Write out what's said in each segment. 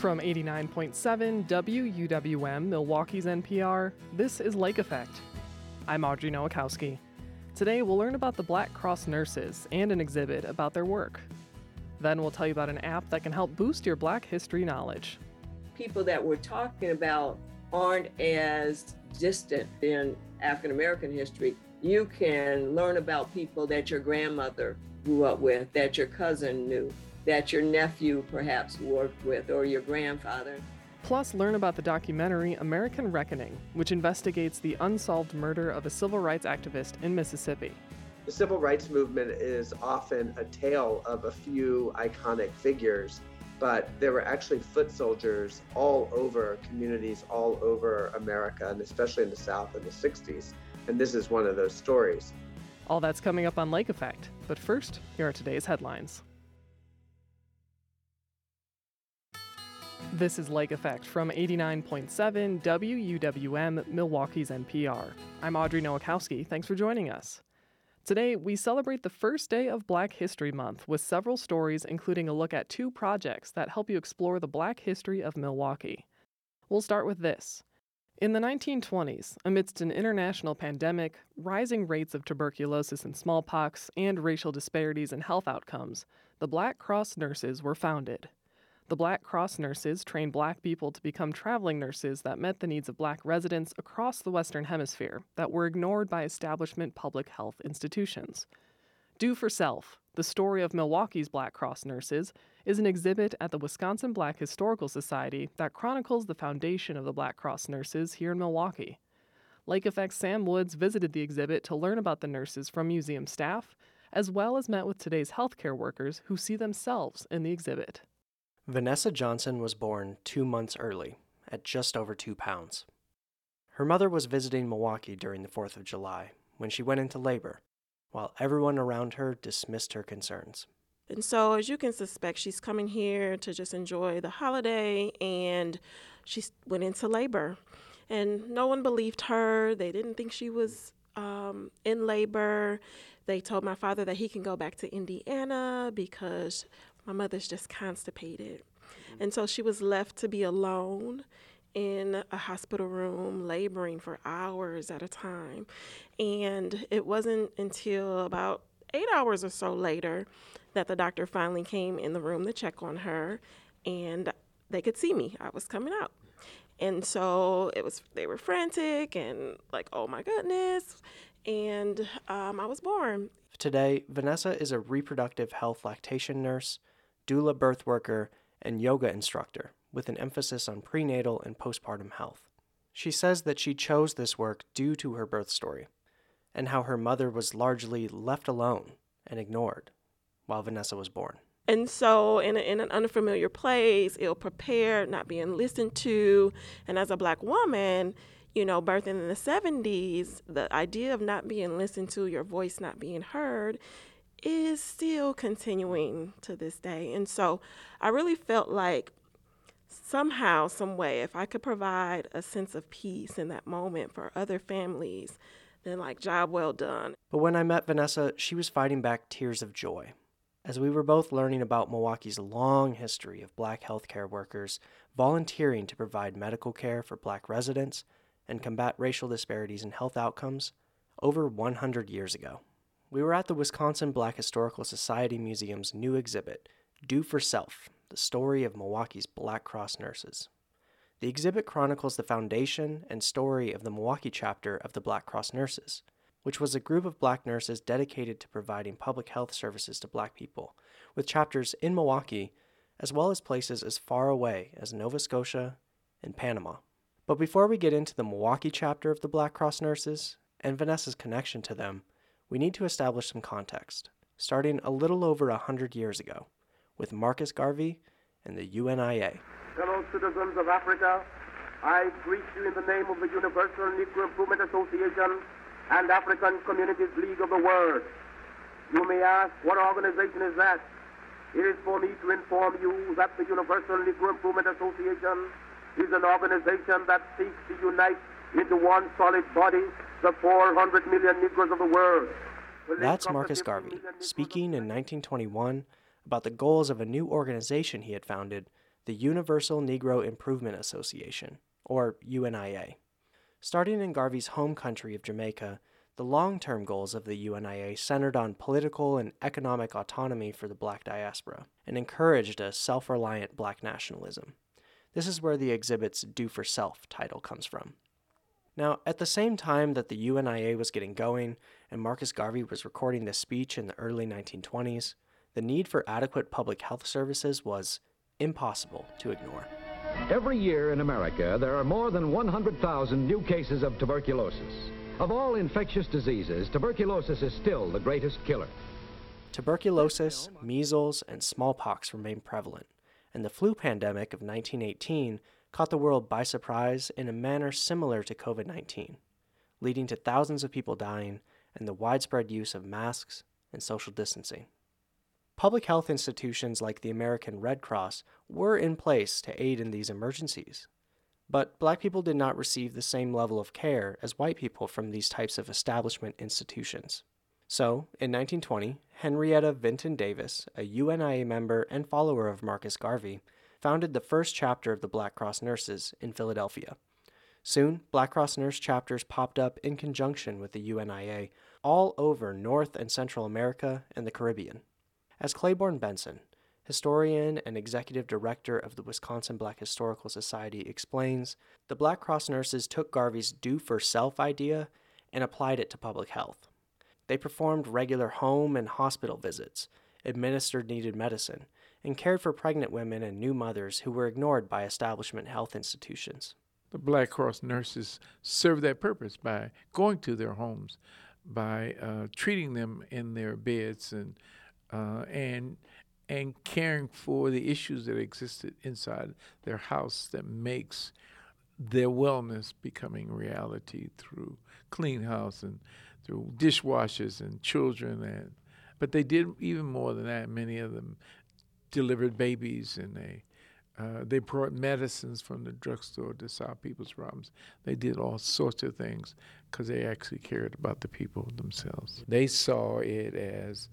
From 89.7 WUWM, Milwaukee's NPR, this is Lake Effect. I'm Audrey Nowakowski. Today we'll learn about the Black Cross nurses and an exhibit about their work. Then we'll tell you about an app that can help boost your Black history knowledge. People that we're talking about aren't as distant in African American history. You can learn about people that your grandmother grew up with, that your cousin knew that your nephew perhaps worked with or your grandfather. Plus, learn about the documentary American Reckoning, which investigates the unsolved murder of a civil rights activist in Mississippi. The civil rights movement is often a tale of a few iconic figures, but there were actually foot soldiers all over communities all over America, and especially in the South in the 60s. And this is one of those stories. All that's coming up on Lake Effect. But first, here are today's headlines. This is Lake Effect from 89.7 WUWM, Milwaukee's NPR. I'm Audrey Nowakowski. Thanks for joining us. Today, we celebrate the first day of Black History Month with several stories, including a look at two projects that help you explore the Black history of Milwaukee. We'll start with this. In the 1920s, amidst an international pandemic, rising rates of tuberculosis and smallpox, and racial disparities in health outcomes, the Black Cross nurses were founded. The Black Cross nurses trained black people to become traveling nurses that met the needs of black residents across the Western Hemisphere that were ignored by establishment public health institutions. Do for Self, the story of Milwaukee's Black Cross nurses, is an exhibit at the Wisconsin Black Historical Society that chronicles the foundation of the Black Cross nurses here in Milwaukee. Lake Effect's Sam Woods visited the exhibit to learn about the nurses from museum staff, as well as met with today's healthcare workers who see themselves in the exhibit. Vanessa Johnson was born two months early, at just over two pounds. Her mother was visiting Milwaukee during the 4th of July when she went into labor, while everyone around her dismissed her concerns. And so, as you can suspect, she's coming here to just enjoy the holiday, and she went into labor. And no one believed her. They didn't think she was um, in labor. They told my father that he can go back to Indiana because my mother's just constipated. And so she was left to be alone in a hospital room, laboring for hours at a time. And it wasn't until about eight hours or so later that the doctor finally came in the room to check on her and they could see me. I was coming out. And so it was they were frantic and like, oh my goodness. And um, I was born. Today, Vanessa is a reproductive health lactation nurse doula birth worker, and yoga instructor, with an emphasis on prenatal and postpartum health. She says that she chose this work due to her birth story, and how her mother was largely left alone and ignored while Vanessa was born. And so, in, a, in an unfamiliar place, ill prepared, not being listened to, and as a black woman, you know, birthing in the 70s, the idea of not being listened to, your voice not being heard, is still continuing to this day. And so I really felt like somehow, some way, if I could provide a sense of peace in that moment for other families, then like job well done. But when I met Vanessa, she was fighting back tears of joy. As we were both learning about Milwaukee's long history of black healthcare workers volunteering to provide medical care for black residents and combat racial disparities in health outcomes over 100 years ago. We were at the Wisconsin Black Historical Society Museum's new exhibit, Do for Self The Story of Milwaukee's Black Cross Nurses. The exhibit chronicles the foundation and story of the Milwaukee chapter of the Black Cross Nurses, which was a group of black nurses dedicated to providing public health services to black people, with chapters in Milwaukee as well as places as far away as Nova Scotia and Panama. But before we get into the Milwaukee chapter of the Black Cross Nurses and Vanessa's connection to them, we need to establish some context, starting a little over a hundred years ago, with Marcus Garvey and the UNIA. Fellow citizens of Africa, I greet you in the name of the Universal Negro Improvement Association and African Communities League of the World. You may ask, what organization is that? It is for me to inform you that the Universal Negro Improvement Association is an organization that seeks to unite into one solid body the 400 million Negroes of the world. That's Marcus Garvey speaking in 1921 about the goals of a new organization he had founded the Universal Negro Improvement Association, or UNIA. Starting in Garvey's home country of Jamaica, the long term goals of the UNIA centered on political and economic autonomy for the black diaspora and encouraged a self reliant black nationalism. This is where the exhibit's Do for Self title comes from. Now, at the same time that the UNIA was getting going and Marcus Garvey was recording this speech in the early 1920s, the need for adequate public health services was impossible to ignore. Every year in America, there are more than 100,000 new cases of tuberculosis. Of all infectious diseases, tuberculosis is still the greatest killer. Tuberculosis, measles, and smallpox remain prevalent, and the flu pandemic of 1918 caught the world by surprise in a manner similar to COVID 19, leading to thousands of people dying and the widespread use of masks and social distancing. Public health institutions like the American Red Cross were in place to aid in these emergencies. But black people did not receive the same level of care as white people from these types of establishment institutions. So, in 1920, Henrietta Vinton Davis, a UNIA member and follower of Marcus Garvey, founded the first chapter of the Black Cross Nurses in Philadelphia. Soon, Black Cross Nurse chapters popped up in conjunction with the UNIA all over North and Central America and the Caribbean. As Clayborn Benson, historian and executive director of the Wisconsin Black Historical Society, explains, the Black Cross nurses took Garvey's do for self idea and applied it to public health. They performed regular home and hospital visits, administered needed medicine, and cared for pregnant women and new mothers who were ignored by establishment health institutions. The Black Cross nurses served that purpose by going to their homes, by uh, treating them in their beds and uh, and and caring for the issues that existed inside their house that makes their wellness becoming reality through clean house and through dishwashers and children and but they did even more than that many of them delivered babies and they uh, they brought medicines from the drugstore to solve people's problems. They did all sorts of things because they actually cared about the people themselves. They saw it as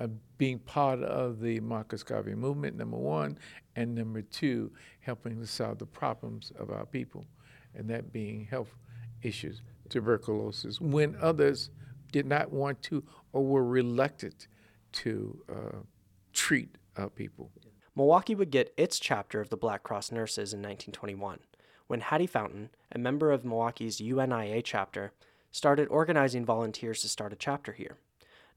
uh, being part of the Marcus Garvey movement, number one, and number two, helping to solve the problems of our people, and that being health issues, tuberculosis, when others did not want to or were reluctant to uh, treat our people. Milwaukee would get its chapter of the Black Cross Nurses in 1921, when Hattie Fountain, a member of Milwaukee's UNIA chapter, started organizing volunteers to start a chapter here.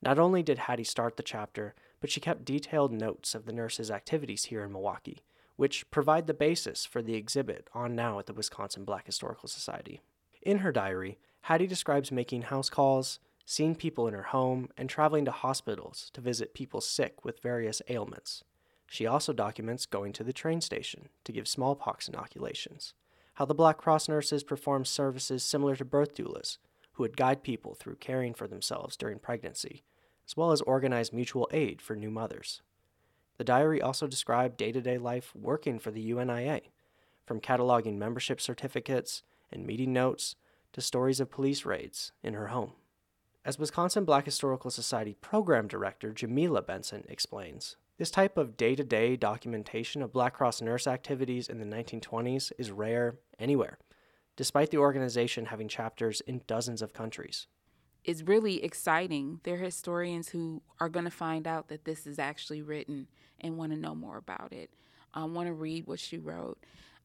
Not only did Hattie start the chapter, but she kept detailed notes of the nurses' activities here in Milwaukee, which provide the basis for the exhibit on now at the Wisconsin Black Historical Society. In her diary, Hattie describes making house calls, seeing people in her home, and traveling to hospitals to visit people sick with various ailments. She also documents going to the train station to give smallpox inoculations, how the Black Cross nurses performed services similar to birth doulas, who would guide people through caring for themselves during pregnancy, as well as organize mutual aid for new mothers. The diary also described day to day life working for the UNIA, from cataloging membership certificates and meeting notes to stories of police raids in her home. As Wisconsin Black Historical Society Program Director Jamila Benson explains, this type of day to day documentation of Black Cross nurse activities in the 1920s is rare anywhere, despite the organization having chapters in dozens of countries It's really exciting. There are historians who are going to find out that this is actually written and want to know more about it. I want to read what she wrote.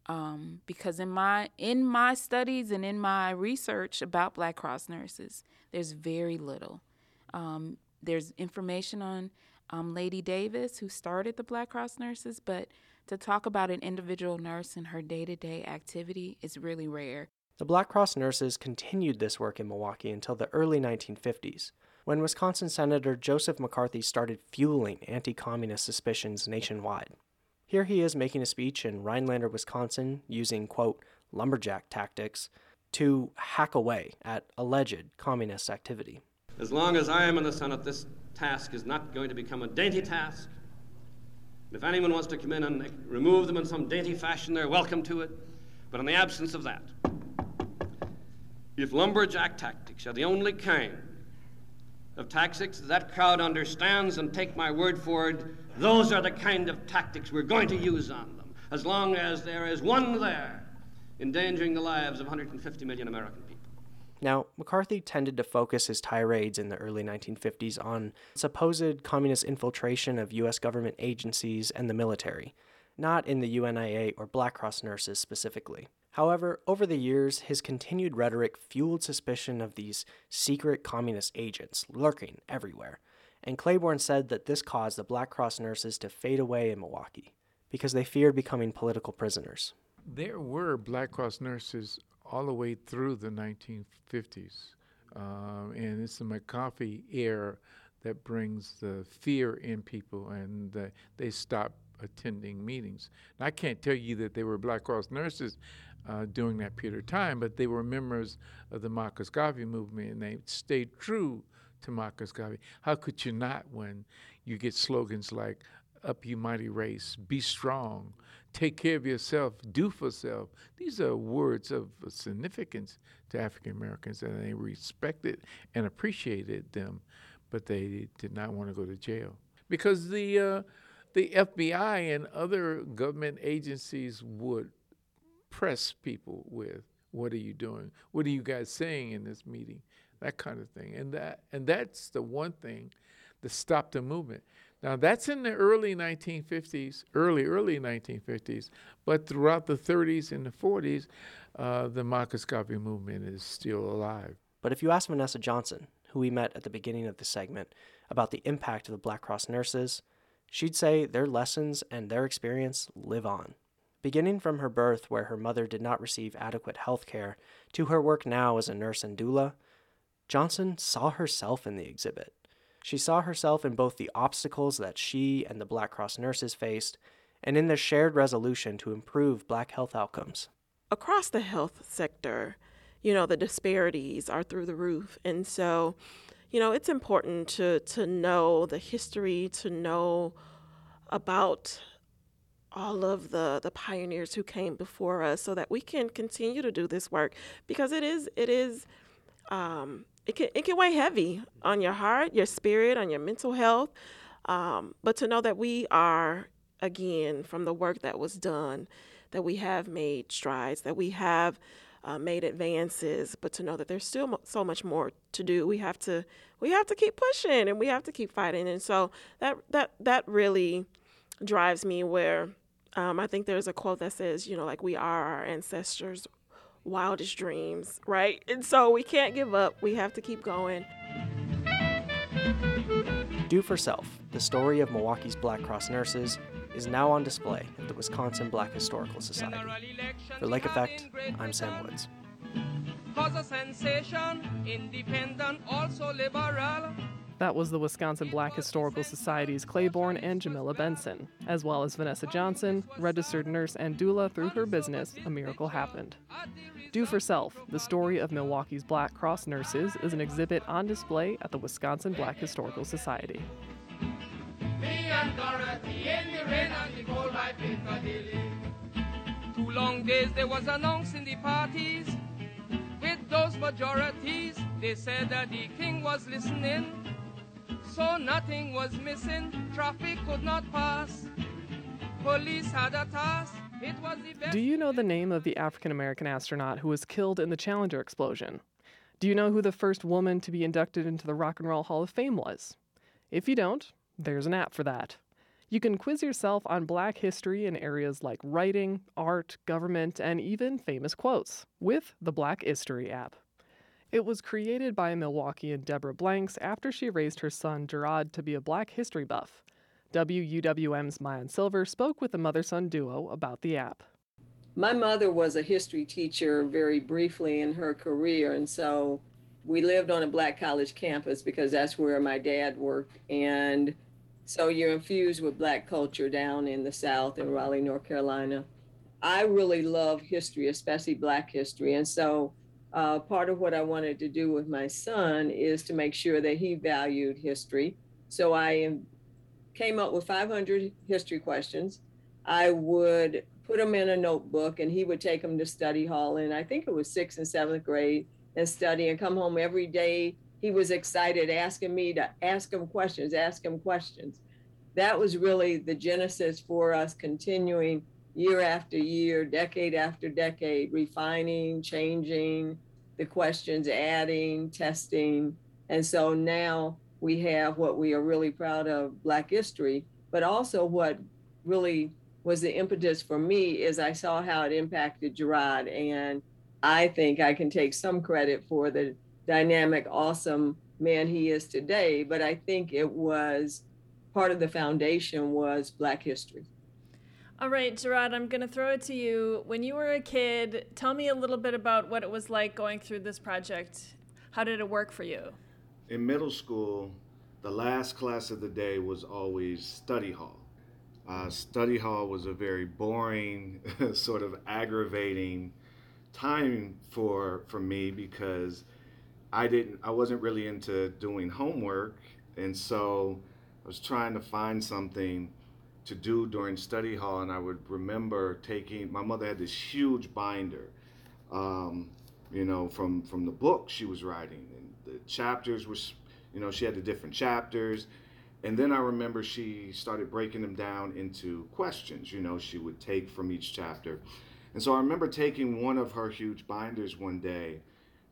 Um, because in my in my studies and in my research about Black Cross nurses, there's very little. Um, there's information on um, Lady Davis, who started the Black Cross nurses, but to talk about an individual nurse and her day to day activity is really rare. The Black Cross nurses continued this work in Milwaukee until the early 1950s, when Wisconsin Senator Joseph McCarthy started fueling anti communist suspicions nationwide. Here he is making a speech in Rhinelander, Wisconsin, using, quote, lumberjack tactics to hack away at alleged communist activity. As long as I am in the Senate, this task is not going to become a dainty task. If anyone wants to come in and remove them in some dainty fashion, they're welcome to it. But in the absence of that, if lumberjack tactics are the only kind of tactics that crowd understands, and take my word for it, those are the kind of tactics we're going to use on them. as long as there is one there endangering the lives of 150 million American people. Now, McCarthy tended to focus his tirades in the early 1950s on supposed communist infiltration of U.S. government agencies and the military, not in the UNIA or Black Cross nurses specifically. However, over the years, his continued rhetoric fueled suspicion of these secret communist agents lurking everywhere, and Clayborn said that this caused the Black Cross nurses to fade away in Milwaukee because they feared becoming political prisoners. There were Black Cross nurses all the way through the 1950s, uh, and it's the McCarthy era that brings the fear in people, and they stop attending meetings. And I can't tell you that they were Black Cross nurses uh, during that period of time, but they were members of the Marcus Garvey movement, and they stayed true to Marcus Garvey. How could you not when you get slogans like "Up, you mighty race," "Be strong," "Take care of yourself," "Do for self"? These are words of significance to African Americans, and they respected and appreciated them, but they did not want to go to jail because the uh, the FBI and other government agencies would press people with what are you doing? What are you guys saying in this meeting? That kind of thing. And that and that's the one thing that stopped the movement. Now that's in the early 1950s early early 1950s but throughout the 30s and the 40s uh, the Garvey movement is still alive. But if you ask Vanessa Johnson who we met at the beginning of the segment about the impact of the Black Cross nurses she'd say their lessons and their experience live on Beginning from her birth, where her mother did not receive adequate health care, to her work now as a nurse and doula, Johnson saw herself in the exhibit. She saw herself in both the obstacles that she and the Black Cross nurses faced and in the shared resolution to improve Black health outcomes. Across the health sector, you know, the disparities are through the roof. And so, you know, it's important to, to know the history, to know about all of the the pioneers who came before us so that we can continue to do this work because it is it is um, it can it can weigh heavy on your heart, your spirit, on your mental health. Um, but to know that we are again from the work that was done, that we have made strides, that we have uh, made advances, but to know that there's still so much more to do. We have to we have to keep pushing and we have to keep fighting. And so that that that really drives me where um, I think there's a quote that says, you know, like we are our ancestors' wildest dreams, right? And so we can't give up. We have to keep going. Do for Self, the story of Milwaukee's Black Cross nurses, is now on display at the Wisconsin Black Historical Society. For Lake Effect, I'm Sam Woods. Cause a sensation, independent, also liberal. That was the Wisconsin Black Historical Society's Clayborn and Jamila Benson, as well as Vanessa Johnson, registered nurse and doula through her business, A Miracle Happened. Do for Self, the story of Milwaukee's Black Cross nurses, is an exhibit on display at the Wisconsin Black Historical Society. Two long days there was announcing the parties. With those majorities, they said that the king was listening so nothing was missing, traffic could not pass. Police had a task. Do you know the name of the African American astronaut who was killed in the Challenger explosion? Do you know who the first woman to be inducted into the Rock and Roll Hall of Fame was? If you don't, there's an app for that. You can quiz yourself on black history in areas like writing, art, government, and even famous quotes with the Black History app. It was created by Milwaukeean Deborah Blanks after she raised her son Gerard to be a black history buff. WUWM's Maayan Silver spoke with the mother son duo about the app. My mother was a history teacher very briefly in her career, and so we lived on a black college campus because that's where my dad worked. And so you're infused with black culture down in the South in Raleigh, North Carolina. I really love history, especially black history. And so uh, part of what I wanted to do with my son is to make sure that he valued history. So I came up with 500 history questions. I would put them in a notebook and he would take them to study hall. And I think it was sixth and seventh grade and study and come home every day. He was excited asking me to ask him questions, ask him questions. That was really the genesis for us continuing year after year, decade after decade, refining, changing the questions, adding, testing. And so now we have what we are really proud of Black history, but also what really was the impetus for me is I saw how it impacted Gerard. And I think I can take some credit for the dynamic, awesome man he is today. But I think it was part of the foundation was Black history. All right, Gerard, I'm going to throw it to you. When you were a kid, tell me a little bit about what it was like going through this project. How did it work for you? In middle school, the last class of the day was always study hall. Uh, study hall was a very boring, sort of aggravating time for for me because I didn't I wasn't really into doing homework and so I was trying to find something to do during study hall, and I would remember taking. My mother had this huge binder, um, you know, from from the book she was writing, and the chapters were, you know, she had the different chapters, and then I remember she started breaking them down into questions. You know, she would take from each chapter, and so I remember taking one of her huge binders one day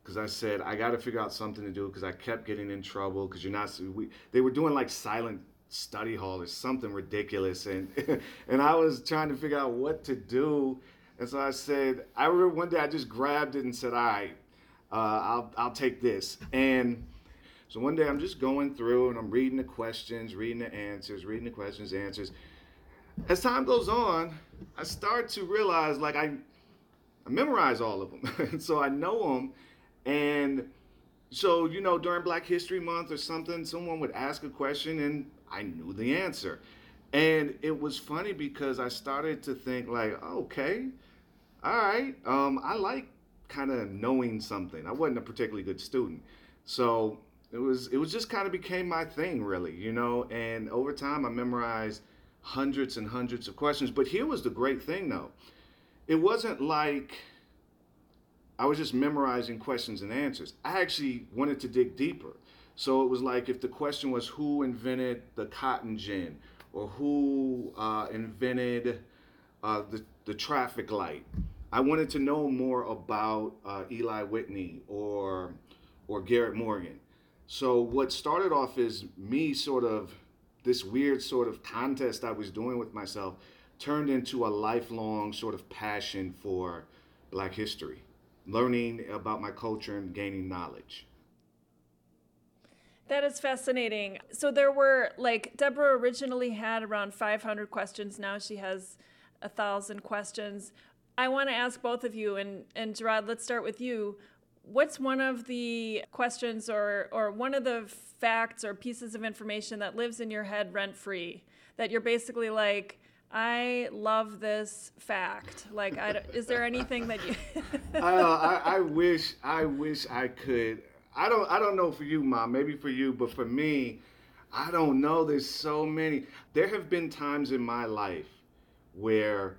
because I said I got to figure out something to do because I kept getting in trouble because you're not. We, they were doing like silent study hall or something ridiculous and and I was trying to figure out what to do. And so I said I remember one day I just grabbed it and said all right uh, I'll I'll take this. And so one day I'm just going through and I'm reading the questions reading the answers reading the questions answers. As time goes on I start to realize like I I memorize all of them and so I know them and so you know during black history month or something someone would ask a question and I knew the answer. And it was funny because I started to think like, okay, all right, um, I like kind of knowing something. I wasn't a particularly good student, so it was it was just kind of became my thing, really, you know. And over time, I memorized hundreds and hundreds of questions. But here was the great thing, though, it wasn't like I was just memorizing questions and answers. I actually wanted to dig deeper. So it was like if the question was who invented the cotton gin or who uh, invented uh, the, the traffic light. I wanted to know more about uh, Eli Whitney or or Garrett Morgan. So what started off is me sort of this weird sort of contest I was doing with myself turned into a lifelong sort of passion for black history, learning about my culture and gaining knowledge. That is fascinating. So there were like Deborah originally had around 500 questions. Now she has a thousand questions. I want to ask both of you, and and Gerard, let's start with you. What's one of the questions or or one of the facts or pieces of information that lives in your head rent free that you're basically like, I love this fact. Like, I, is there anything that you? uh, I, I wish I wish I could I don't I don't know for you, mom. Maybe for you, but for me, I don't know. There's so many. There have been times in my life where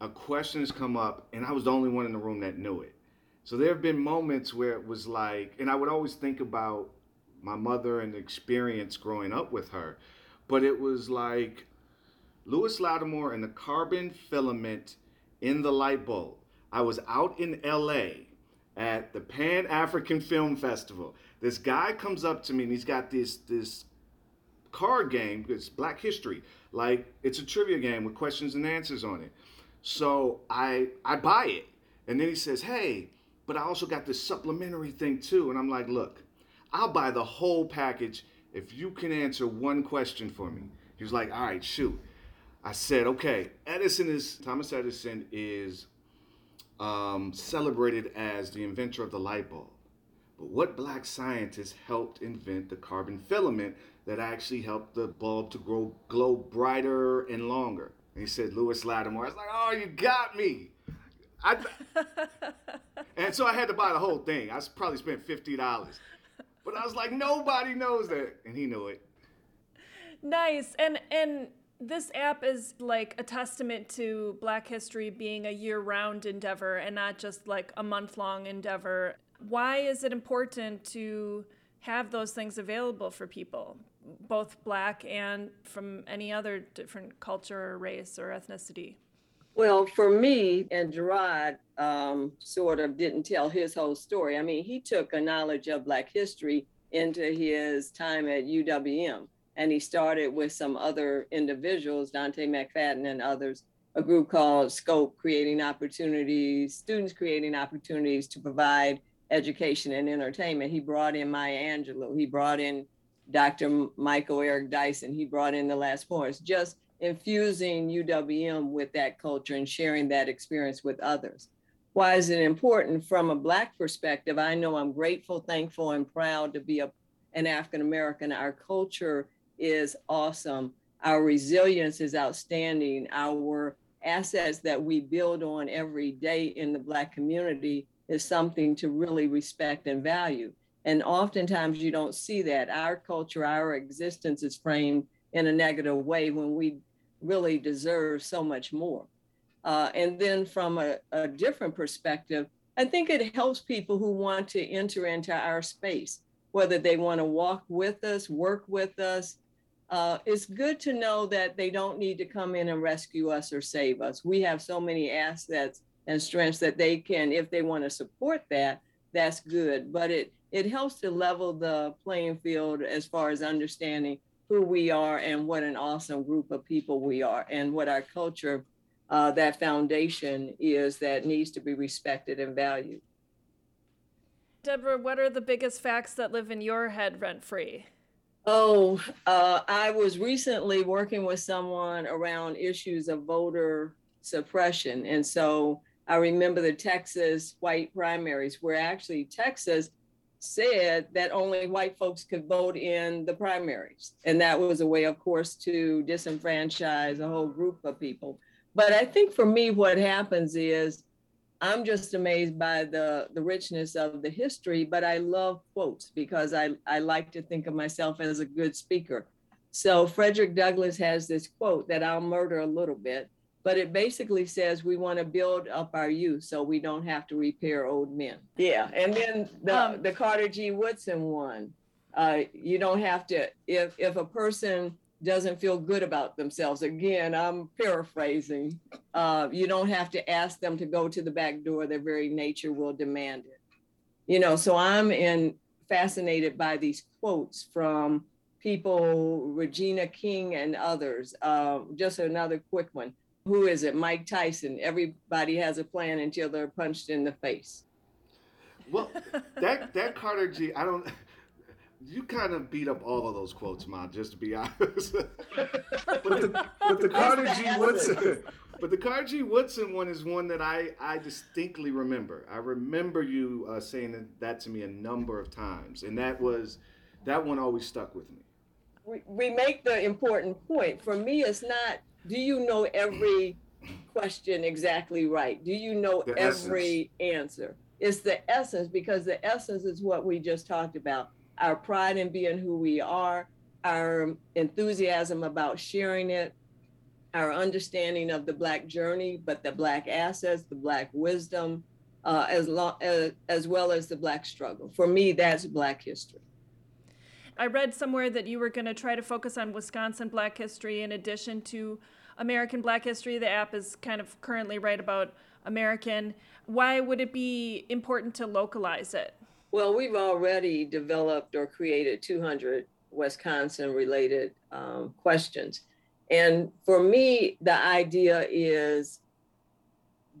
a question has come up and I was the only one in the room that knew it. So there have been moments where it was like, and I would always think about my mother and experience growing up with her, but it was like Lewis Latimer and the carbon filament in the light bulb. I was out in LA at the Pan African Film Festival. This guy comes up to me and he's got this this card game. It's Black History, like it's a trivia game with questions and answers on it. So I I buy it, and then he says, "Hey, but I also got this supplementary thing too." And I'm like, "Look, I'll buy the whole package if you can answer one question for me." He was like, "All right, shoot." I said, "Okay, Edison is Thomas Edison is um, celebrated as the inventor of the light bulb. But what black scientist helped invent the carbon filament that actually helped the bulb to grow glow brighter and longer? And he said, Lewis Latimer. I was like, oh, you got me. I, and so I had to buy the whole thing. I probably spent $50. But I was like, nobody knows that. And he knew it. Nice. And, and, this app is like a testament to Black history being a year round endeavor and not just like a month long endeavor. Why is it important to have those things available for people, both Black and from any other different culture or race or ethnicity? Well, for me and Gerard um, sort of didn't tell his whole story. I mean, he took a knowledge of Black history into his time at UWM, and he started with some other individuals, Dante McFadden and others, a group called Scope, creating opportunities, students creating opportunities to provide education and entertainment. He brought in Maya Angelou. He brought in Dr. Michael Eric Dyson. He brought in the Last Poets, just infusing UWM with that culture and sharing that experience with others. Why is it important from a Black perspective? I know I'm grateful, thankful, and proud to be a, an African American. Our culture is awesome. Our resilience is outstanding. Our assets that we build on every day in the Black community is something to really respect and value. And oftentimes you don't see that. Our culture, our existence is framed in a negative way when we really deserve so much more. Uh, and then from a, a different perspective, I think it helps people who want to enter into our space, whether they want to walk with us, work with us. Uh, it's good to know that they don't need to come in and rescue us or save us. We have so many assets and strengths that they can, if they want to support that, that's good. But it it helps to level the playing field as far as understanding who we are and what an awesome group of people we are and what our culture uh, that foundation is that needs to be respected and valued. Deborah, what are the biggest facts that live in your head rent free? Oh, uh, I was recently working with someone around issues of voter suppression. And so I remember the Texas white primaries, where actually Texas said that only white folks could vote in the primaries. And that was a way, of course, to disenfranchise a whole group of people. But I think for me, what happens is I'm just amazed by the, the richness of the history, but I love quotes because I, I like to think of myself as a good speaker. So Frederick Douglass has this quote that I'll murder a little bit but it basically says we want to build up our youth so we don't have to repair old men. Yeah, and then the um, the Carter G. Woodson one, uh, you don't have to if if a person doesn't feel good about themselves. Again, I'm paraphrasing. Uh, you don't have to ask them to go to the back door. Their very nature will demand it. You know, so I'm in fascinated by these quotes from people, Regina King and others. Uh, just another quick one who is it? Mike Tyson. Everybody has a plan until they're punched in the face. Well, that that Carter G. I don't. You kind of beat up all of those quotes, Ma. Just to be honest. but, the, but the Carter G. Woodson. But the Carter G. Woodson one is one that I, I distinctly remember. I remember you uh, saying that to me a number of times, and that was that one always stuck with me. We, we make the important point. For me, it's not do you know every question exactly right? Do you know the every essence. answer? It's the essence because the essence is what we just talked about our pride in being who we are, our enthusiasm about sharing it, our understanding of the Black journey, but the Black assets, the Black wisdom, uh, as, long, uh, as well as the Black struggle. For me, that's Black history. I read somewhere that you were going to try to focus on Wisconsin Black history in addition to American Black history. The app is kind of currently right about American. Why would it be important to localize it? Well, we've already developed or created 200 Wisconsin related um, questions. And for me, the idea is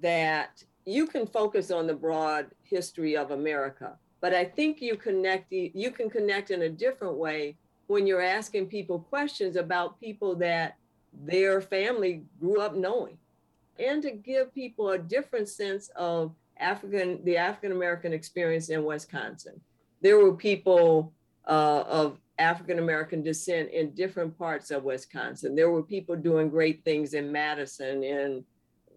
that you can focus on the broad history of America, but I think you connect you can connect in a different way when you're asking people questions about people that their family grew up knowing, and to give people a different sense of African the African American experience in Wisconsin. There were people uh, of African American descent in different parts of Wisconsin. There were people doing great things in Madison, in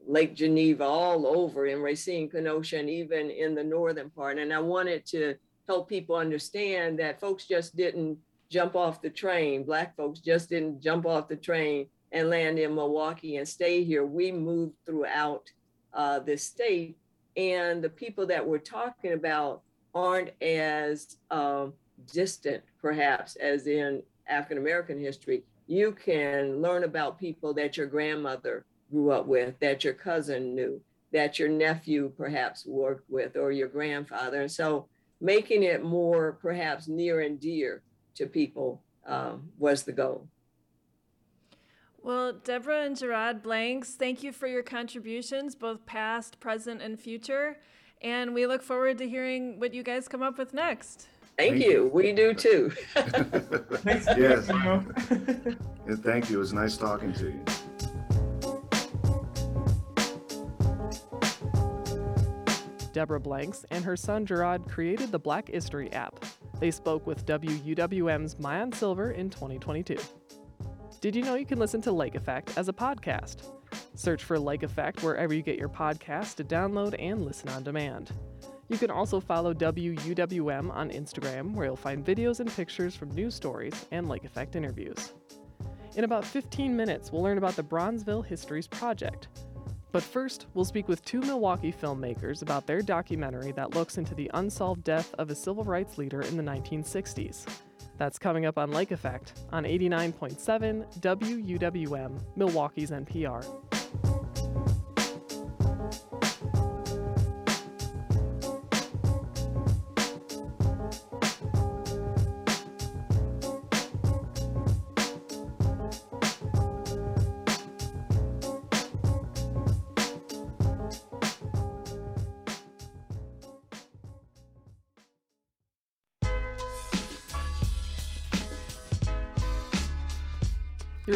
Lake Geneva, all over in Racine, Kenosha, and even in the northern part. And I wanted to help people understand that folks just didn't jump off the train. Black folks just didn't jump off the train and land in Milwaukee and stay here. We moved throughout uh, the state. And the people that we're talking about aren't as um, distant, perhaps, as in African American history. You can learn about people that your grandmother grew up with, that your cousin knew, that your nephew perhaps worked with, or your grandfather. And so making it more perhaps near and dear to people um, was the goal. Well, Deborah and Gerard Blanks, thank you for your contributions, both past, present, and future. And we look forward to hearing what you guys come up with next. Thank, thank you. you. We do too. yes. thank you. It was nice talking to you. Deborah Blanks and her son Gerard created the Black History app. They spoke with WUWM's Maayan Silver in 2022. Did you know you can listen to Lake Effect as a podcast? Search for Lake Effect wherever you get your podcasts to download and listen on demand. You can also follow WUWM on Instagram, where you'll find videos and pictures from news stories and Lake Effect interviews. In about 15 minutes, we'll learn about the Bronzeville Histories Project, but first, we'll speak with two Milwaukee filmmakers about their documentary that looks into the unsolved death of a civil rights leader in the 1960s. That's coming up on Lake Effect on 89.7 WUWM, Milwaukee's NPR.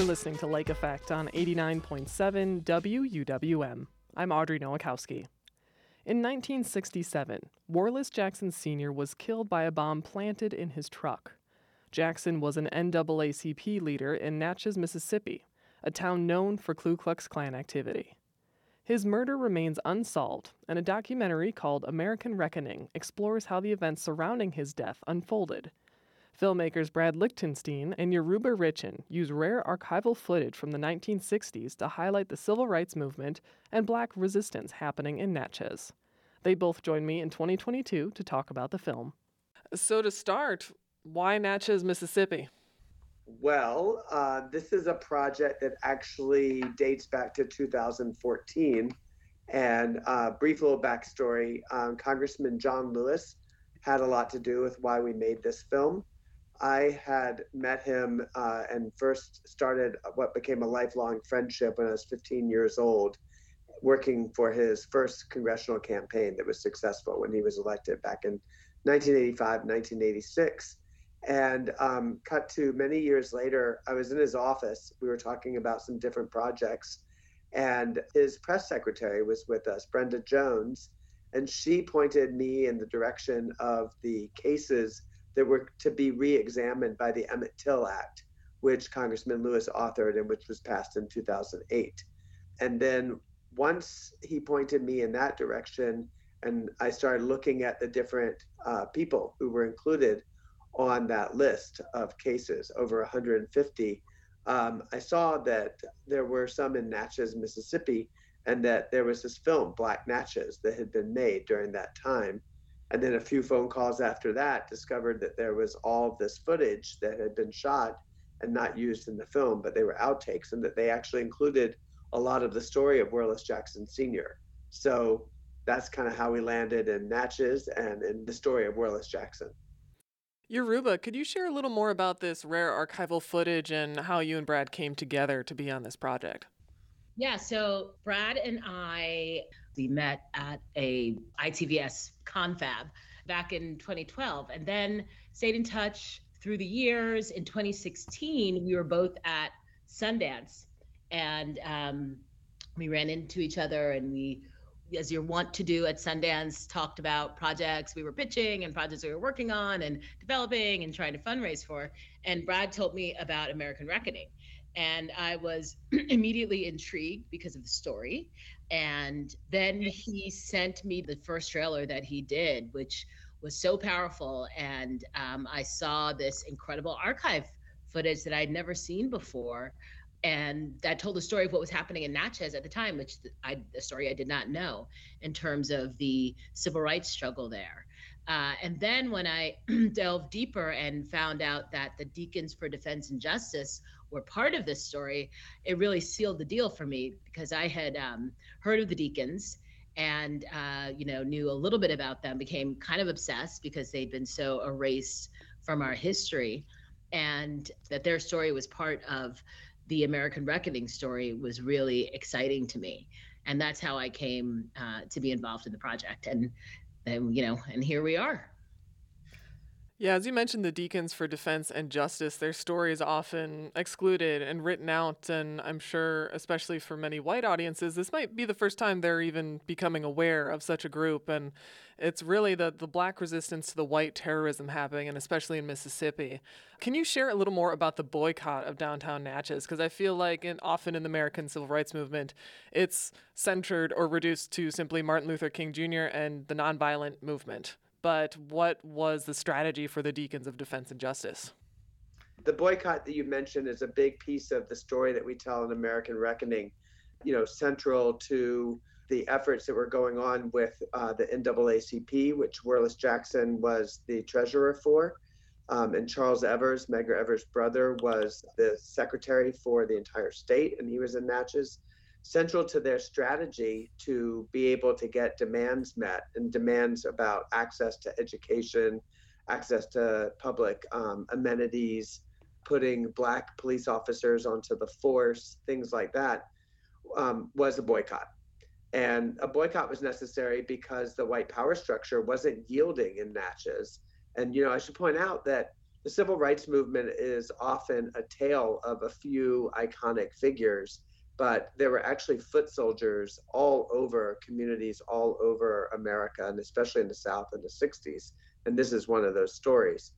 Listening to Lake Effect on 89.7 WUWM. I'm Audrey Nowakowski. In 1967, Wharlest Jackson Sr. was killed by a bomb planted in his truck. Jackson was an NAACP leader in Natchez, Mississippi, a town known for Ku Klux Klan activity. His murder remains unsolved, and a documentary called American Reckoning explores how the events surrounding his death unfolded Filmmakers Brad Lichtenstein and Yoruba Richen use rare archival footage from the 1960s to highlight the civil rights movement and black resistance happening in Natchez. They both joined me in 2022 to talk about the film. So, to start, why Natchez, Mississippi? Well, uh, this is a project that actually dates back to 2014. And uh, brief little backstory um, Congressman John Lewis had a lot to do with why we made this film. I had met him uh, and first started what became a lifelong friendship when I was 15 years old, working for his first congressional campaign that was successful when he was elected back in 1985, 1986. And um, cut to many years later, I was in his office. We were talking about some different projects, and his press secretary was with us, Brenda Jones, and she pointed me in the direction of the cases that were to be re-examined by the Emmett Till Act, which Congressman Lewis authored and which was passed in 2008. And then once he pointed me in that direction, and I started looking at the different uh, people who were included on that list of cases, over 150, um, I saw that there were some in Natchez, Mississippi, and that there was this film, Black Natchez, that had been made during that time and then a few phone calls after that discovered that there was all of this footage that had been shot and not used in the film but they were outtakes and that they actually included a lot of the story of Wharlest Jackson Sr. So that's kind of how we landed in Natchez and in the story of Wharlest Jackson. Yoruba, could you share a little more about this rare archival footage and how you and Brad came together to be on this project? Yeah, so Brad and I we met at a ITVS confab back in 2012 and then stayed in touch through the years. In 2016, we were both at Sundance and um, we ran into each other and we as you're wont to do at Sundance, talked about projects we were pitching and projects we were working on and developing and trying to fundraise for. And Brad told me about American Reckoning. And I was immediately intrigued because of the story. And then he sent me the first trailer that he did, which was so powerful. And um, I saw this incredible archive footage that I'd never seen before. And that told the story of what was happening in Natchez at the time, which I, the story I did not know in terms of the civil rights struggle there. Uh, and then when I delved deeper and found out that the Deacons for Defense and Justice were part of this story, it really sealed the deal for me because I had um, heard of the Deacons and uh, you know knew a little bit about them, became kind of obsessed because they'd been so erased from our history, and that their story was part of the American Reckoning story was really exciting to me, and that's how I came uh, to be involved in the project, and and you know, and here we are. Yeah, as you mentioned, the Deacons for Defense and Justice, their story is often excluded and written out. And I'm sure, especially for many white audiences, this might be the first time they're even becoming aware of such a group. And it's really the, the black resistance to the white terrorism happening, and especially in Mississippi. Can you share a little more about the boycott of downtown Natchez? Because I feel like in, often in the American civil rights movement, it's centered or reduced to simply Martin Luther King Jr. and the nonviolent movement but what was the strategy for the Deacons of Defense and Justice? The boycott that you mentioned is a big piece of the story that we tell in American Reckoning, you know, central to the efforts that were going on with uh, the NAACP, which Wharlest Jackson was the treasurer for. Um, and Charles Evers, Medgar Evers' brother, was the secretary for the entire state, and he was in Natchez central to their strategy to be able to get demands met and demands about access to education, access to public um, amenities, putting black police officers onto the force, things like that, um, was a boycott. And a boycott was necessary because the white power structure wasn't yielding in Natchez. And, you know, I should point out that the civil rights movement is often a tale of a few iconic figures but there were actually foot soldiers all over communities all over America, and especially in the South in the 60s. And this is one of those stories.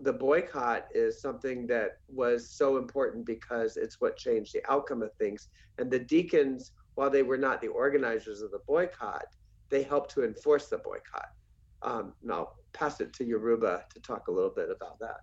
The boycott is something that was so important because it's what changed the outcome of things. And the deacons, while they were not the organizers of the boycott, they helped to enforce the boycott. Um, and I'll pass it to Yoruba to talk a little bit about that.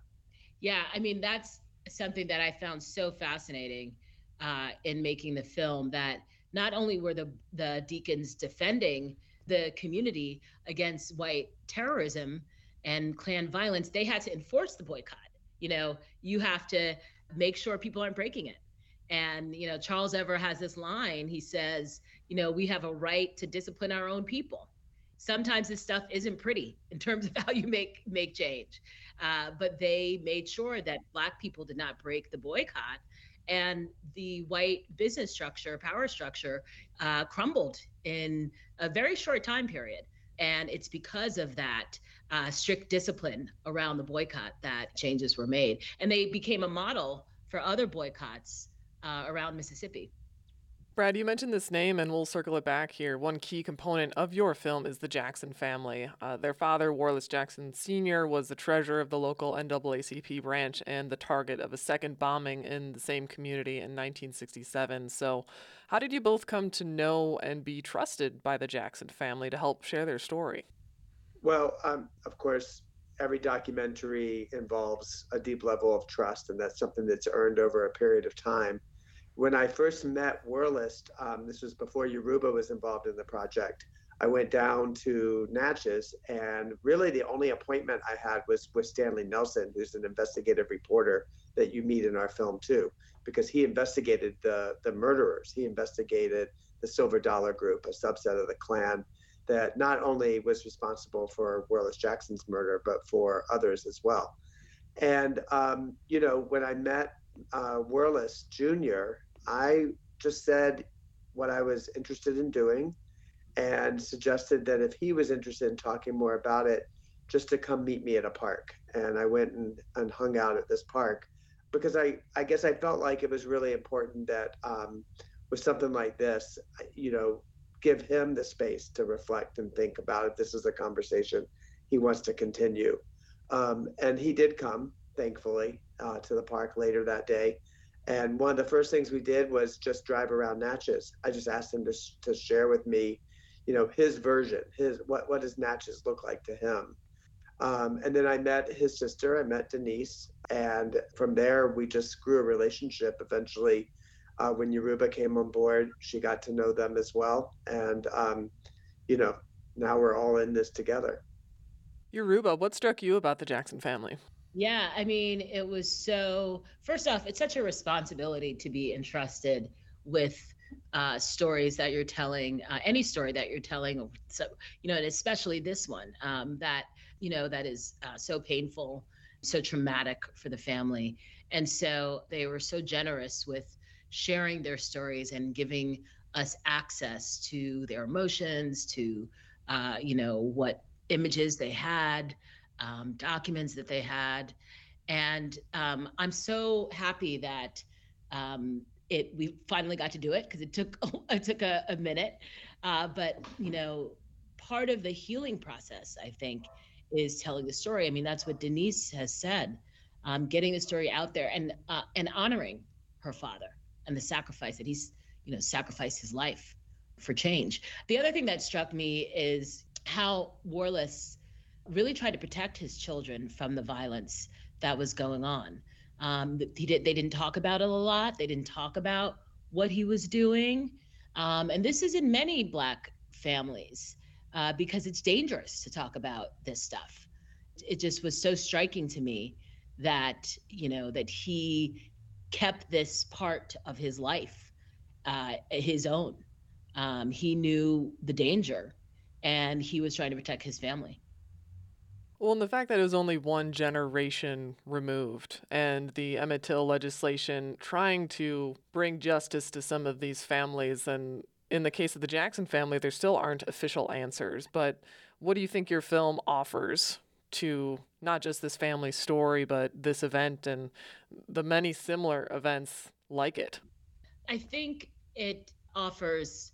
Yeah, I mean, that's something that I found so fascinating uh, in making the film that not only were the the deacons defending the community against white terrorism and Klan violence, they had to enforce the boycott. You know, you have to make sure people aren't breaking it. And you know, Charles Ever has this line. He says, you know, we have a right to discipline our own people. Sometimes this stuff isn't pretty in terms of how you make make change, uh, but they made sure that Black people did not break the boycott and the white business structure, power structure, uh, crumbled in a very short time period. And it's because of that uh, strict discipline around the boycott that changes were made. And they became a model for other boycotts uh, around Mississippi. Brad, you mentioned this name, and we'll circle it back here. One key component of your film is the Jackson family. Uh, their father, Wharlest Jackson Sr., was the treasurer of the local NAACP branch and the target of a second bombing in the same community in 1967. So, how did you both come to know and be trusted by the Jackson family to help share their story? Well, um, of course, every documentary involves a deep level of trust, and that's something that's earned over a period of time when I first met Wharlest, um, this was before Yoruba was involved in the project. I went down to Natchez, and really the only appointment I had was with Stanley Nelson, who's an investigative reporter that you meet in our film too, because he investigated the the murderers. He investigated the Silver Dollar Group, a subset of the Klan that not only was responsible for Wharlest Jackson's murder, but for others as well. And um, you know, when I met uh, Jr., I just said what I was interested in doing and suggested that if he was interested in talking more about it, just to come meet me at a park. And I went and, and hung out at this park because I, I guess I felt like it was really important that um, with something like this, you know, give him the space to reflect and think about it. This is a conversation he wants to continue. Um, and he did come, thankfully, uh, to the park later that day. And one of the first things we did was just drive around Natchez. I just asked him to, to share with me, you know, his version, his what what does Natchez look like to him. Um, and then I met his sister. I met Denise, and from there we just grew a relationship. Eventually, uh, when Yoruba came on board, she got to know them as well, and um, you know, now we're all in this together. Yoruba, what struck you about the Jackson family? Yeah, I mean, it was so. First off, it's such a responsibility to be entrusted with uh, stories that you're telling, uh, any story that you're telling. So, you know, and especially this one um, that you know that is uh, so painful, so traumatic for the family, and so they were so generous with sharing their stories and giving us access to their emotions, to uh, you know what images they had um, documents that they had. And um, I'm so happy that um, it we finally got to do it because it took it took a, a minute. Uh, but you know, part of the healing process, I think, is telling the story. I mean, that's what Denise has said, um, getting the story out there and uh, and honoring her father and the sacrifice that he's you know sacrificed his life for change. The other thing that struck me is how Wharlest really tried to protect his children from the violence that was going on. Um, he did, they didn't talk about it a lot. They didn't talk about what he was doing. Um, and this is in many Black families uh, because it's dangerous to talk about this stuff. It just was so striking to me that, you know, that he kept this part of his life uh, his own. Um, he knew the danger and he was trying to protect his family. Well, and the fact that it was only one generation removed, and the Emmett Till legislation trying to bring justice to some of these families, and in the case of the Jackson family, there still aren't official answers. But what do you think your film offers to not just this family story, but this event and the many similar events like it? I think it offers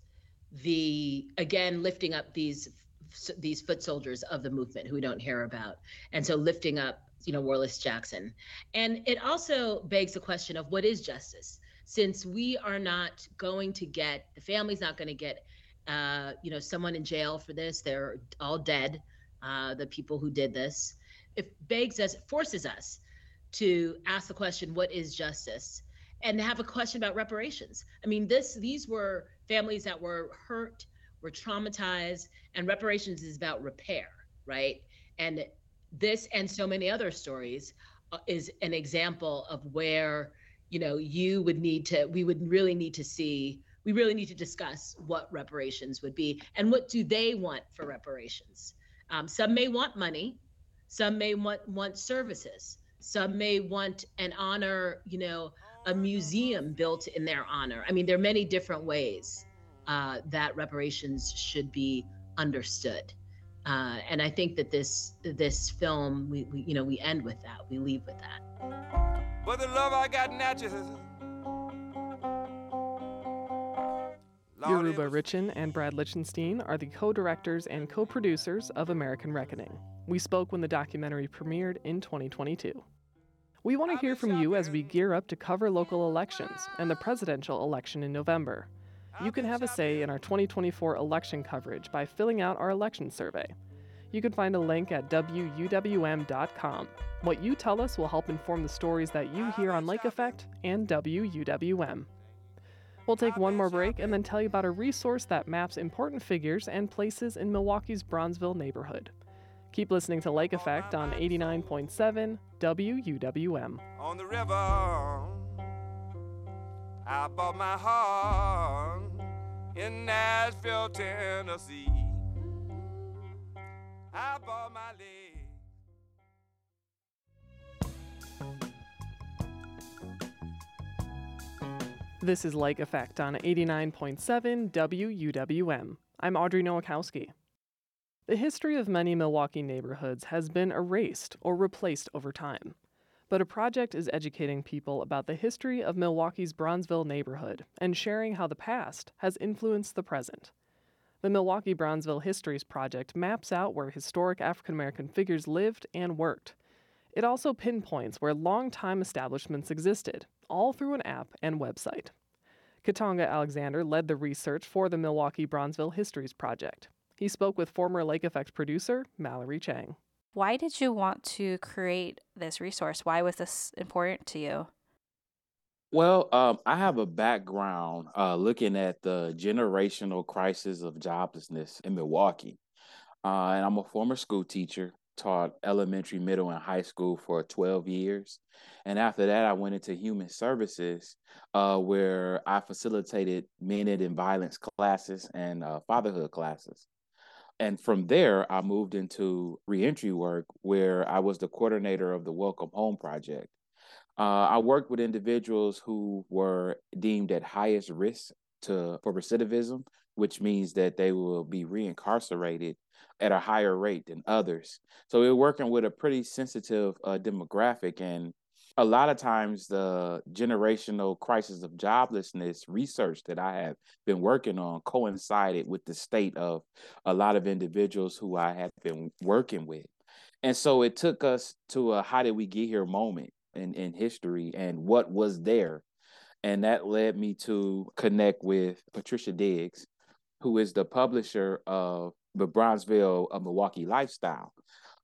the, again, lifting up these these foot soldiers of the movement who we don't hear about. And so lifting up, you know, Wharlest Jackson. And it also begs the question of what is justice? Since we are not going to get, the family's not going to get, uh, you know, someone in jail for this. They're all dead, uh, the people who did this. It begs us, forces us to ask the question, what is justice? And have a question about reparations. I mean, this these were families that were hurt we're traumatized, and reparations is about repair, right? And this and so many other stories uh, is an example of where you know you would need to we would really need to see we really need to discuss what reparations would be and what do they want for reparations um, some may want money some may want want services some may want an honor you know a museum built in their honor i mean there are many different ways uh, that reparations should be understood. Uh, and I think that this this film, we, we, you know we end with that. We leave with that. But the love I got Yoruba Richen and Brad Lichtenstein are the co-directors and co-producers of American Reckoning. We spoke when the documentary premiered in 2022. We want to hear from you as we gear up to cover local elections and the presidential election in November. You can have a say in our 2024 election coverage by filling out our election survey. You can find a link at WUWM.com. What you tell us will help inform the stories that you hear on Lake Effect and WUWM. We'll take one more break and then tell you about a resource that maps important figures and places in Milwaukee's Bronzeville neighborhood. Keep listening to Lake Effect on 89.7 WUWM. On the river. I bought my heart in Nashville, Tennessee. I bought my. This is Lake Effect on 89.7 WUWM. I'm Audrey Nowakowski. The history of many Milwaukee neighborhoods has been erased or replaced over time but a project is educating people about the history of Milwaukee's Bronzeville neighborhood and sharing how the past has influenced the present. The Milwaukee Bronzeville Histories Project maps out where historic African American figures lived and worked. It also pinpoints where long-time establishments existed, all through an app and website. Katonga Alexander led the research for the Milwaukee Bronzeville Histories Project. He spoke with former Lake Effect producer Mallory Chang. Why did you want to create this resource? Why was this important to you? Well, um, I have a background uh, looking at the generational crisis of joblessness in Milwaukee. Uh, and I'm a former school teacher. taught elementary, middle, and high school for 12 years. And after that, I went into human services, uh, where I facilitated men in violence classes and uh, fatherhood classes. And from there, I moved into reentry work, where I was the coordinator of the Welcome Home Project. Uh, I worked with individuals who were deemed at highest risk to for recidivism, which means that they will be reincarcerated at a higher rate than others. So we're working with a pretty sensitive uh, demographic, and a lot of times the generational crisis of joblessness research that I have been working on coincided with the state of a lot of individuals who I have been working with. And so it took us to a how did we get here moment in, in history and what was there. And that led me to connect with Patricia Diggs, who is the publisher of the Bronzeville of Milwaukee Lifestyle,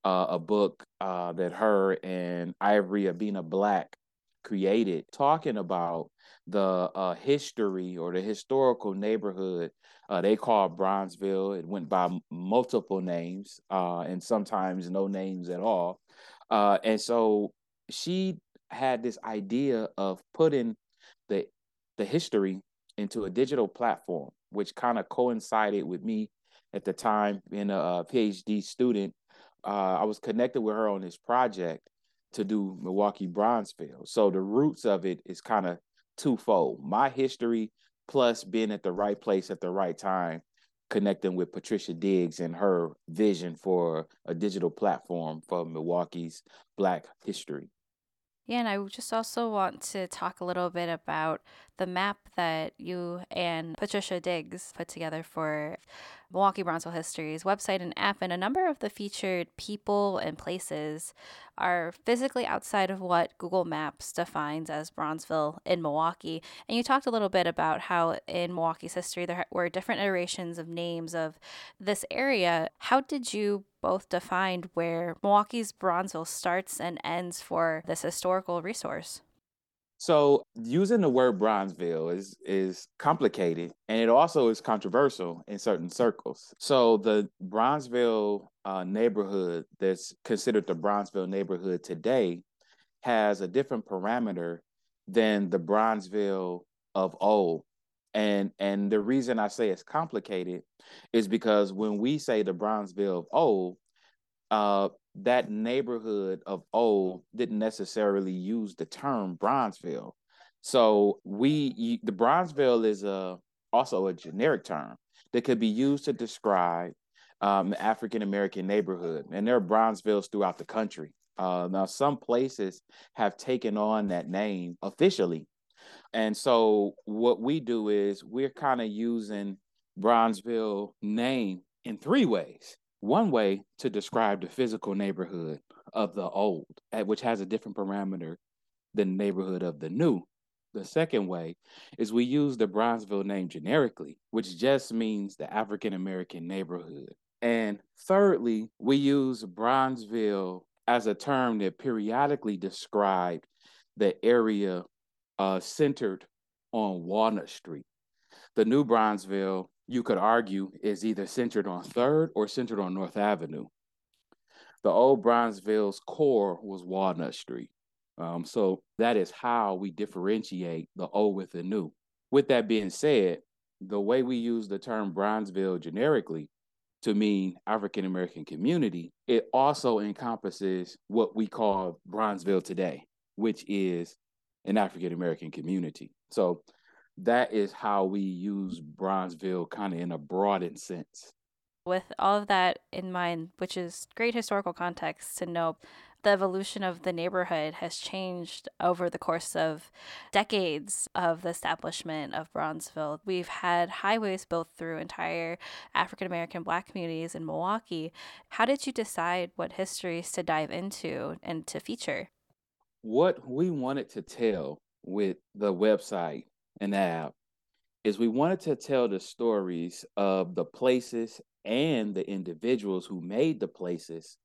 uh, a book uh, that her and Ivory Abina Black created, talking about the uh, history or the historical neighborhood. Uh, they call Bronzeville. It went by multiple names uh, and sometimes no names at all. Uh, and so she had this idea of putting the the history into a digital platform, which kind of coincided with me at the time being a, a PhD student. Uh, I was connected with her on this project to do Milwaukee Bronzeville. So the roots of it is kind of twofold: my history plus being at the right place at the right time, connecting with Patricia Diggs and her vision for a digital platform for Milwaukee's Black history. Yeah, and I just also want to talk a little bit about the map that you and Patricia Diggs put together for Milwaukee Bronzeville History's website and app, and a number of the featured people and places are physically outside of what Google Maps defines as Bronzeville in Milwaukee. And you talked a little bit about how in Milwaukee's history there were different iterations of names of this area. How did you both define where Milwaukee's Bronzeville starts and ends for this historical resource? So using the word Bronzeville is is complicated and it also is controversial in certain circles. So the Bronzeville uh, neighborhood that's considered the Bronzeville neighborhood today has a different parameter than the Bronzeville of old. And and the reason I say it's complicated is because when we say the Bronzeville of old, uh, that neighborhood of old didn't necessarily use the term Bronzeville. So we the Bronzeville is a also a generic term that could be used to describe um, African American neighborhood, and there are Bronzevilles throughout the country. Uh, now, some places have taken on that name officially, and so what we do is we're kind of using Bronzeville name in three ways one way to describe the physical neighborhood of the old, which has a different parameter than the neighborhood of the new. The second way is we use the Bronzeville name generically, which just means the African American neighborhood. And thirdly, we use Bronzeville as a term that periodically described the area uh, centered on Walnut Street. The new Bronzeville you could argue is either centered on Third or centered on North Avenue. The old Bronzeville's core was Walnut Street. Um, so that is how we differentiate the old with the new. With that being said, the way we use the term Bronzeville generically to mean African American community, it also encompasses what we call Bronzeville today, which is an African American community. So that is how we use Bronzeville kind of in a broadened sense. With all of that in mind, which is great historical context to know, the evolution of the neighborhood has changed over the course of decades of the establishment of Bronzeville. We've had highways built through entire African American black communities in Milwaukee. How did you decide what histories to dive into and to feature? What we wanted to tell with the website and app is we wanted to tell the stories of the places and the individuals who made the places.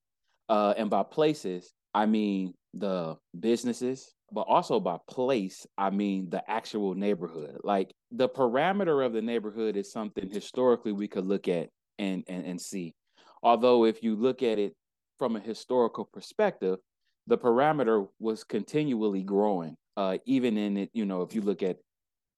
Uh, and by places, I mean the businesses, but also by place, I mean the actual neighborhood. Like the parameter of the neighborhood is something historically we could look at and, and, and see. Although, if you look at it from a historical perspective, the parameter was continually growing. Uh, even in it, you know, if you look at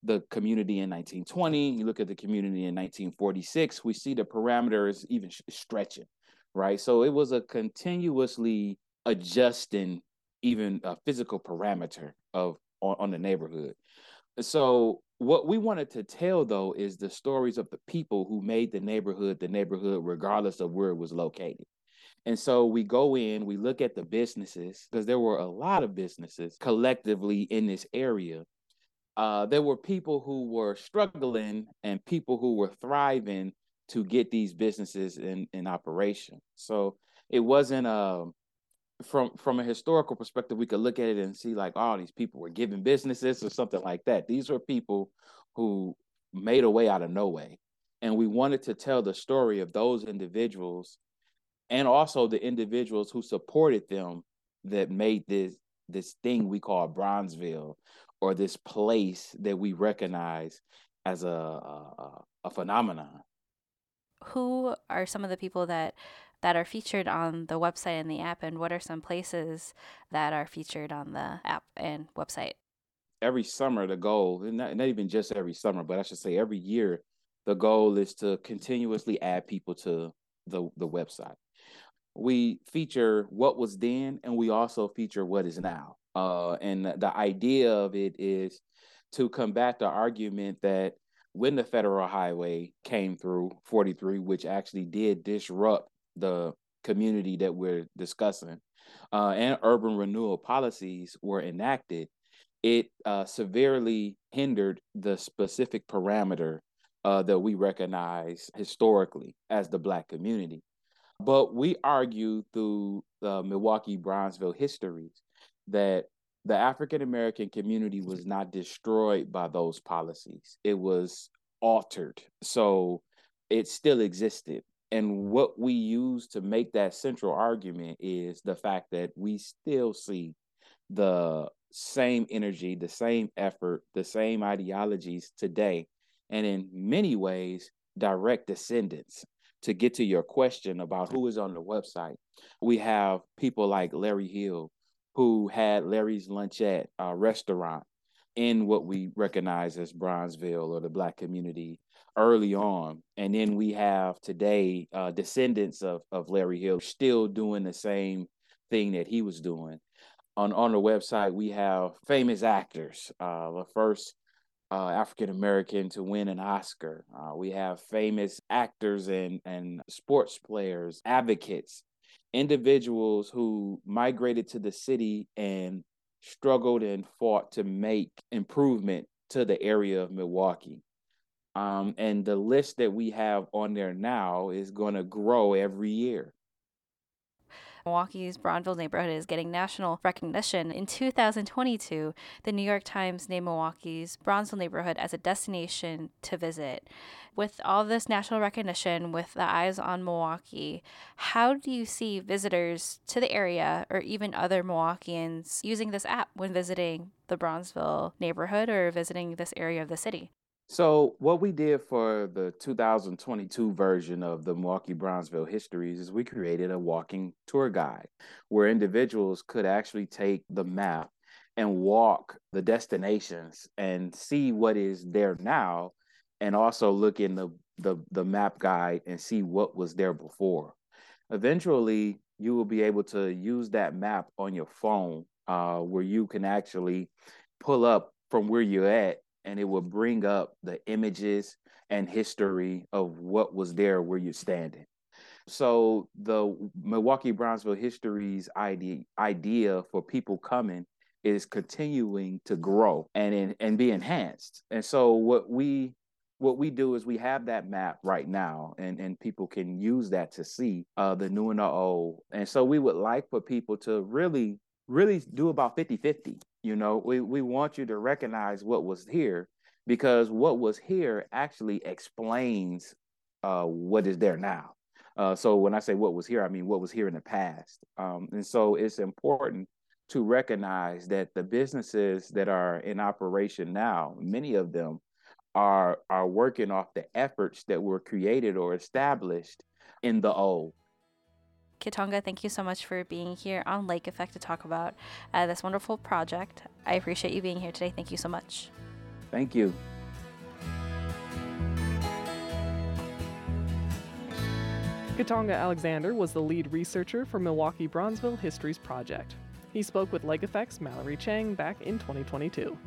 the community in 1920, you look at the community in 1946, we see the parameters even stretching, right? So it was a continuously adjusting even a physical parameter of on, on the neighborhood. So what we wanted to tell though is the stories of the people who made the neighborhood the neighborhood regardless of where it was located. And so we go in, we look at the businesses because there were a lot of businesses collectively in this area. Uh, there were people who were struggling and people who were thriving to get these businesses in, in operation. So it wasn't a um, from from a historical perspective, we could look at it and see like, oh, these people were giving businesses or something like that. These were people who made a way out of no way. And we wanted to tell the story of those individuals and also the individuals who supported them that made this this thing we call Bronzeville or this place that we recognize as a, a, a phenomenon. Who are some of the people that that are featured on the website and the app, and what are some places that are featured on the app and website? Every summer, the goal, not, not even just every summer, but I should say every year, the goal is to continuously add people to the, the website. We feature what was then, and we also feature what is now. Uh, and the idea of it is to combat the argument that when the federal highway came through 43, which actually did disrupt the community that we're discussing, uh, and urban renewal policies were enacted, it uh, severely hindered the specific parameter uh, that we recognize historically as the Black community. But we argue through the Milwaukee Bronzeville histories that the African American community was not destroyed by those policies, it was altered. So it still existed. And what we use to make that central argument is the fact that we still see the same energy, the same effort, the same ideologies today, and in many ways, direct descendants. To get to your question about who is on the website, we have people like Larry Hill, who had Larry's Lunch at a restaurant in what we recognize as Bronzeville or the Black community early on. And then we have today uh, descendants of, of Larry Hill still doing the same thing that he was doing. On, on the website, we have famous actors. Uh, the first uh, African American to win an Oscar. Uh, we have famous actors and, and sports players, advocates, individuals who migrated to the city and struggled and fought to make improvement to the area of Milwaukee. Um, and the list that we have on there now is going to grow every year. Milwaukee's Bronzeville neighborhood is getting national recognition. In 2022, the New York Times named Milwaukee's Bronzeville neighborhood as a destination to visit. With all this national recognition, with the eyes on Milwaukee, how do you see visitors to the area or even other Milwaukeeans using this app when visiting the Bronzeville neighborhood or visiting this area of the city? So, what we did for the 2022 version of the Milwaukee Bronzeville Histories is we created a walking tour guide where individuals could actually take the map and walk the destinations and see what is there now and also look in the, the, the map guide and see what was there before. Eventually, you will be able to use that map on your phone uh, where you can actually pull up from where you're at and it will bring up the images and history of what was there where you're standing. So the Milwaukee Bronzeville Histories idea idea for people coming is continuing to grow and in, and be enhanced. And so what we what we do is we have that map right now and, and people can use that to see uh, the new and the old. And so we would like for people to really, really do about 50 50 you know, we, we want you to recognize what was here because what was here actually explains uh, what is there now. Uh, so when I say what was here, I mean what was here in the past. Um, and so it's important to recognize that the businesses that are in operation now, many of them are are working off the efforts that were created or established in the old. Kitonga, thank you so much for being here on Lake Effect to talk about uh, this wonderful project. I appreciate you being here today. Thank you so much. Thank you. Kitonga Alexander was the lead researcher for Milwaukee Bronzeville Histories Project. He spoke with Lake Effect's Mallory Chang back in 2022.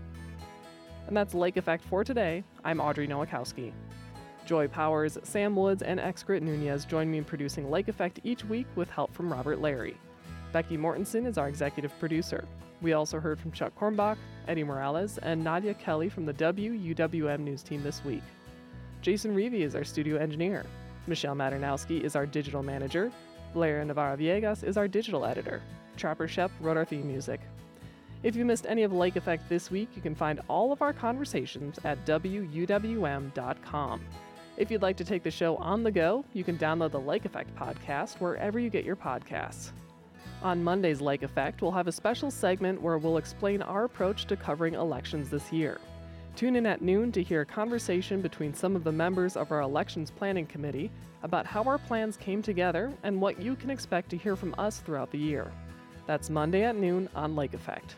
And that's Lake Effect for today. I'm Audrey Nowakowski. Joy Powers, Sam Woods, and Xcaret Nunez join me in producing Lake Effect each week with help from Robert Larry. Becky Mortensen is our executive producer. We also heard from Chuck Quirmbach, Eddie Morales, and Nadia Kelly from the WUWM news team this week. Jason Reevy is our studio engineer. Michelle Maternowski is our digital manager. Blair Navarra Villegas is our digital editor. Trapper Schoepp wrote our theme music. If you missed any of Lake Effect this week, you can find all of our conversations at WUWM.com. If you'd like to take the show on the go, you can download the Lake Effect podcast wherever you get your podcasts. On Monday's Lake Effect, we'll have a special segment where we'll explain our approach to covering elections this year. Tune in at noon to hear a conversation between some of the members of our Elections Planning Committee about how our plans came together and what you can expect to hear from us throughout the year. That's Monday at noon on Lake Effect.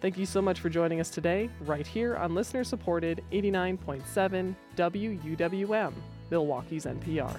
Thank you so much for joining us today, right here on listener supported 89.7 WUWM, Milwaukee's NPR.